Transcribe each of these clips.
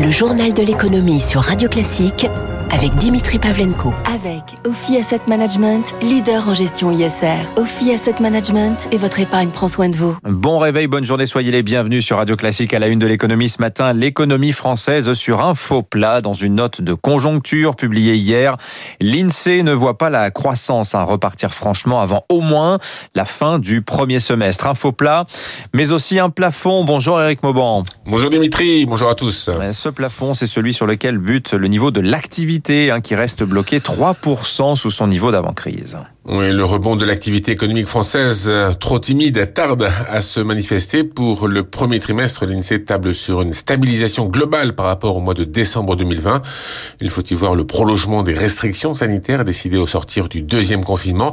Le journal de l'économie sur Radio Classique avec Dimitri Pavlenko. Avec Ophi Asset Management, leader en gestion ISR. Ophi Asset Management et votre épargne prend soin de vous. Bon réveil, bonne journée, soyez les bienvenus sur Radio Classique à la une de l'économie ce matin. L'économie française sur un faux plat dans une note de conjoncture publiée hier. L'INSEE ne voit pas la croissance hein, repartir franchement avant au moins la fin du premier semestre. Un faux plat, mais aussi un plafond. Bonjour Eric Mauban. Bonjour Dimitri, bonjour à tous. Ce plafond, c'est celui sur lequel bute le niveau de l'activité Hein, qui reste bloqué 3% sous son niveau d'avant-crise. Oui, le rebond de l'activité économique française, euh, trop timide, tarde à se manifester. Pour le premier trimestre, l'INSEE table sur une stabilisation globale par rapport au mois de décembre 2020. Il faut y voir le prolongement des restrictions sanitaires décidées au sortir du deuxième confinement.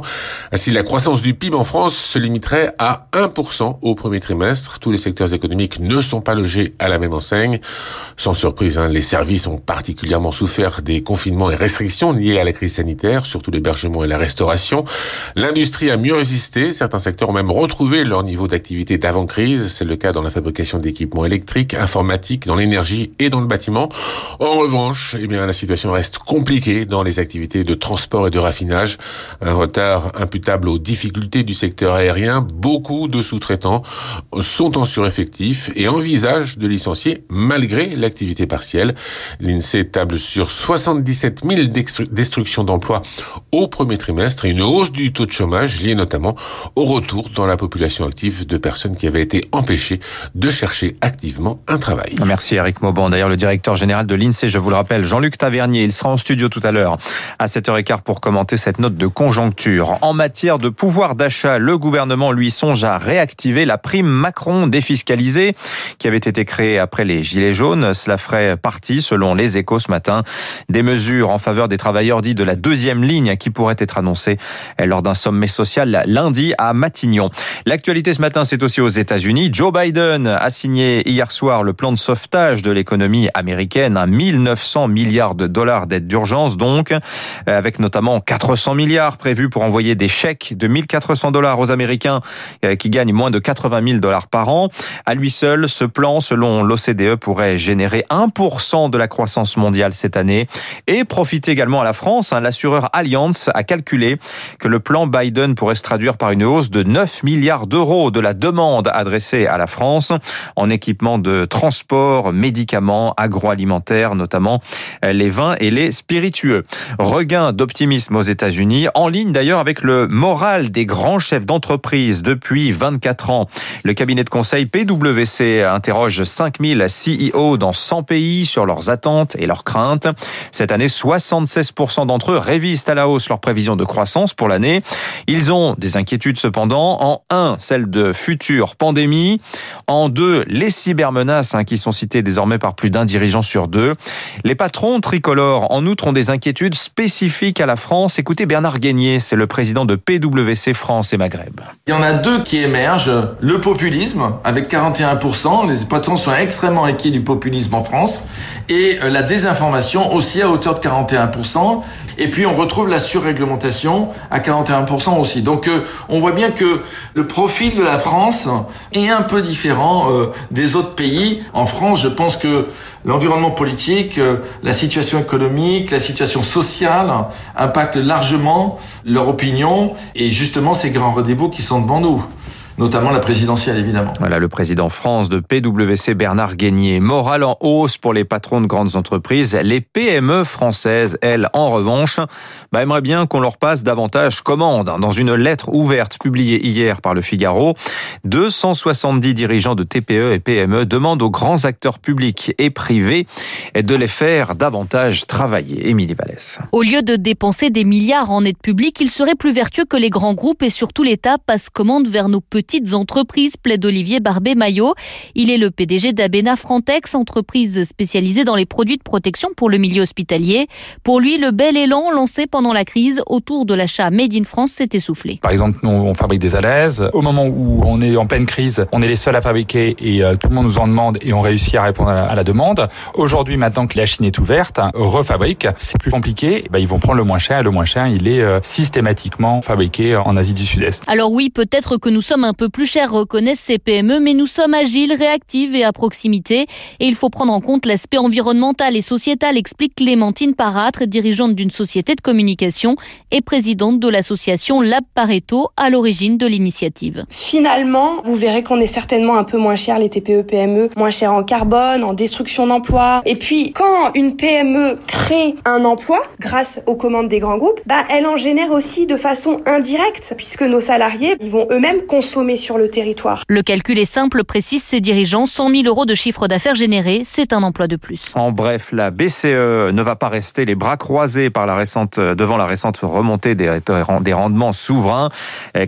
Ainsi, la croissance du PIB en France se limiterait à 1% au premier trimestre. Tous les secteurs économiques ne sont pas logés à la même enseigne. Sans surprise, hein, les services ont particulièrement souffert des confinements et restrictions liées à la crise sanitaire, surtout l'hébergement et la restauration. L'industrie a mieux résisté. Certains secteurs ont même retrouvé leur niveau d'activité d'avant-crise. C'est le cas dans la fabrication d'équipements électriques, informatiques, dans l'énergie et dans le bâtiment. En revanche, eh bien, la situation reste compliquée dans les activités de transport et de raffinage. Un retard imputable aux difficultés du secteur aérien. Beaucoup de sous-traitants sont en sureffectif et envisagent de licencier malgré l'activité partielle. L'INSEE table sur 77 000 destructions d'emplois au premier trimestre et une hausse du taux de chômage lié notamment au retour dans la population active de personnes qui avaient été empêchées de chercher activement un travail. Merci Eric Mauban. D'ailleurs, le directeur général de l'INSEE, je vous le rappelle, Jean-Luc Tavernier, il sera en studio tout à l'heure à 7h15 pour commenter cette note de conjoncture. En matière de pouvoir d'achat, le gouvernement lui songe à réactiver la prime Macron défiscalisée qui avait été créée après les Gilets jaunes. Cela ferait partie, selon les échos ce matin, des mesures en faveur des travailleurs dits de la deuxième ligne qui pourraient être annoncées lors d'un sommet social lundi à Matignon. L'actualité ce matin, c'est aussi aux États-Unis. Joe Biden a signé hier soir le plan de sauvetage de l'économie américaine, à 1900 milliards de dollars d'aide d'urgence donc, avec notamment 400 milliards prévus pour envoyer des chèques de 1400 dollars aux Américains euh, qui gagnent moins de 80 000 dollars par an. À lui seul, ce plan, selon l'OCDE, pourrait générer 1% de la croissance mondiale cette année et profiter également à la France. Hein. L'assureur Allianz a calculé que le plan Biden pourrait se traduire par une hausse de 9 milliards d'euros de la demande adressée à la France en équipement de transport, médicaments, agroalimentaires, notamment les vins et les spiritueux. Regain d'optimisme aux États-Unis, en ligne d'ailleurs avec le moral des grands chefs d'entreprise depuis 24 ans. Le cabinet de conseil PwC interroge 5000 CEO dans 100 pays sur leurs attentes et leurs craintes. Cette année, 76% d'entre eux révisent à la hausse leurs prévisions de croissance pour l'année. Ils ont des inquiétudes cependant. En un, celle de futures pandémies. En deux, les cybermenaces hein, qui sont citées désormais par plus d'un dirigeant sur deux. Les patrons tricolores, en outre, ont des inquiétudes spécifiques à la France. Écoutez Bernard Guénier, c'est le président de PwC France et Maghreb. Il y en a deux qui émergent. Le populisme, avec 41%. Les patrons sont extrêmement inquiets du populisme en France. Et euh, la désinformation aussi à hauteur de 41%. Et puis on retrouve la surréglementation à 41% aussi. Donc euh, on voit bien que le profil de la France est un peu différent euh, des autres pays. En France, je pense que l'environnement politique, euh, la situation économique, la situation sociale impactent largement leur opinion et justement ces grands rendez-vous qui sont devant nous notamment la présidentielle évidemment. Voilà le président France de PwC Bernard Guénier. Morale en hausse pour les patrons de grandes entreprises. Les PME françaises, elles, en revanche, bah, aimeraient bien qu'on leur passe davantage commande. Dans une lettre ouverte publiée hier par le Figaro, 270 dirigeants de TPE et PME demandent aux grands acteurs publics et privés de les faire davantage travailler. Émilie Vallès. Au lieu de dépenser des milliards en aide publique, il serait plus vertueux que les grands groupes et surtout l'État passent commande vers nos petits petites entreprises, plaide Olivier Barbé-Maillot. Il est le PDG d'Abena Frontex, entreprise spécialisée dans les produits de protection pour le milieu hospitalier. Pour lui, le bel élan lancé pendant la crise autour de l'achat Made in France s'est essoufflé. Par exemple, nous, on fabrique des alaises. Au moment où on est en pleine crise, on est les seuls à fabriquer et euh, tout le monde nous en demande et on réussit à répondre à la, demande. Aujourd'hui, maintenant que la Chine est ouverte, refabrique, c'est plus compliqué. Ben, ils vont prendre le moins cher et le moins cher, il est euh, systématiquement fabriqué en Asie du Sud-Est. Alors oui, peut-être que nous sommes un peu plus cher, reconnaissent ces PME, mais nous sommes agiles, réactives et à proximité. Et il faut prendre en compte l'aspect environnemental et sociétal, explique Clémentine Paratre, dirigeante d'une société de communication et présidente de l'association Lab Pareto, à l'origine de l'initiative. Finalement, vous verrez qu'on est certainement un peu moins cher les TPE PME, moins cher en carbone, en destruction d'emplois. Et puis quand une PME crée un emploi grâce aux commandes des grands groupes, bah elle en génère aussi de façon indirecte puisque nos salariés, ils vont eux-mêmes consommer sur le territoire. Le calcul est simple, précise ses dirigeants, 100 000 euros de chiffre d'affaires généré, c'est un emploi de plus. En bref, la BCE ne va pas rester les bras croisés par la récente, devant la récente remontée des, des rendements souverains.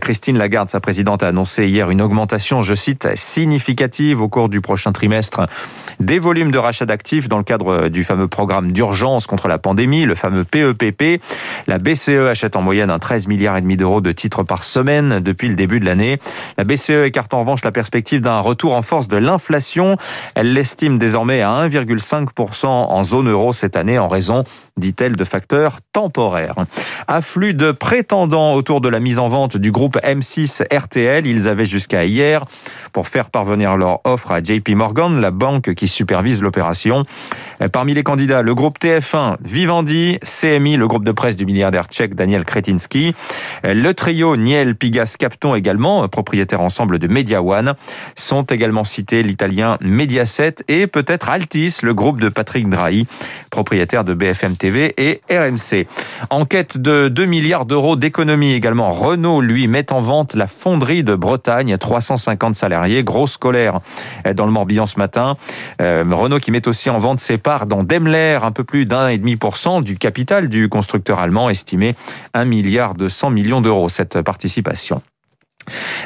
Christine Lagarde, sa présidente, a annoncé hier une augmentation, je cite, significative au cours du prochain trimestre des volumes de rachat d'actifs dans le cadre du fameux programme d'urgence contre la pandémie, le fameux PEPP. E la BCE achète en moyenne un 13 milliards et demi d'euros de titres par semaine depuis le début de l'année. La BCE écarte en revanche la perspective d'un retour en force de l'inflation. Elle l'estime désormais à 1,5% en zone euro cette année en raison dit-elle, de facteurs temporaires. Afflux de prétendants autour de la mise en vente du groupe M6 RTL. Ils avaient jusqu'à hier pour faire parvenir leur offre à JP Morgan, la banque qui supervise l'opération. Parmi les candidats, le groupe TF1, Vivendi, CMI, le groupe de presse du milliardaire tchèque Daniel Kretinsky, le trio Niel Pigas Capton également, propriétaire ensemble de Media One, sont également cités l'italien Mediaset et peut-être Altis, le groupe de Patrick Drahi, propriétaire de BFM TV et RMC. En quête de 2 milliards d'euros d'économie également, Renault, lui, met en vente la fonderie de Bretagne, 350 salariés, grosse colère dans le Morbihan ce matin. Euh, Renault qui met aussi en vente ses parts dans Daimler, un peu plus d'un et demi pour cent du capital du constructeur allemand, estimé 1 milliard de 100 millions d'euros, cette participation.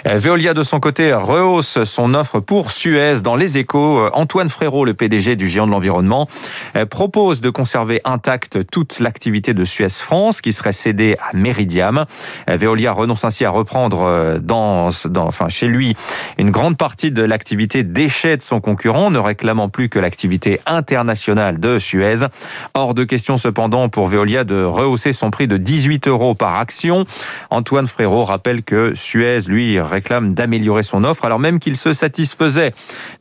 Euh, Veolia, de son côté, rehausse son offre pour Suez dans les échos. Euh, Antoine Frérot, le PDG du géant de l'environnement, euh, propose de conserver intacte toute l'activité de Suez France qui serait cédée à Meridiam. Veolia renonce ainsi à reprendre enfin, chez lui une grande partie de l'activité déchets de son concurrent, ne réclamant plus que l'activité internationale de Suez. Hors de question cependant pour Veolia de rehausser son prix de 18 euros par action. Antoine Frérot rappelle que Suez, réclame d'améliorer son offre, alors même qu'il se satisfaisait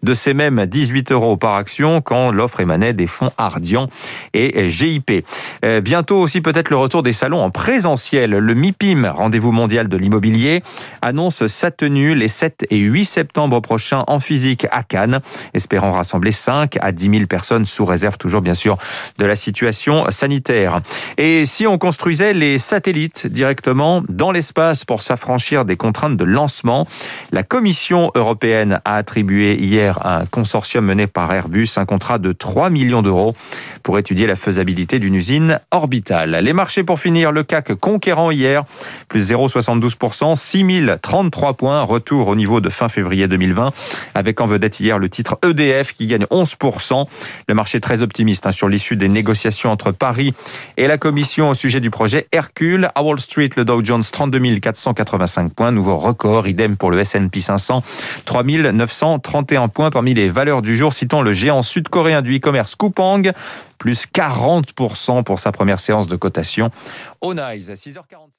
de ces mêmes 18 euros par action quand l'offre émanait des fonds Ardian et GIP. Euh, bientôt aussi peut-être le retour des salons en présentiel. Le MIPIM, rendez-vous mondial de l'immobilier, annonce sa tenue les 7 et 8 septembre prochains en physique à Cannes, espérant rassembler 5 à 10 000 personnes sous réserve toujours bien sûr de la situation sanitaire. Et si on construisait les satellites directement dans l'espace pour s'affranchir des contraintes de lancement, la Commission européenne a attribué hier à un consortium mené par Airbus un contrat de 3 millions d'euros pour étudier la faisabilité d'une usine orbitale. Les marchés pour finir, le CAC conquérant hier, plus 0,72%, 6033 points, retour au niveau de fin février 2020, avec en vedette hier le titre EDF qui gagne 11%. Le marché très optimiste hein, sur l'issue des négociations entre Paris et la Commission au sujet du projet Hercule. À Wall Street, le Dow Jones 32 485 points, nouveau record, idem pour le S&P 500, 3931 points parmi les valeurs du jour, citant le géant sud-coréen du e-commerce Coupang, plus 40% pour sa première séance de cotation. Au NICE, 6h47.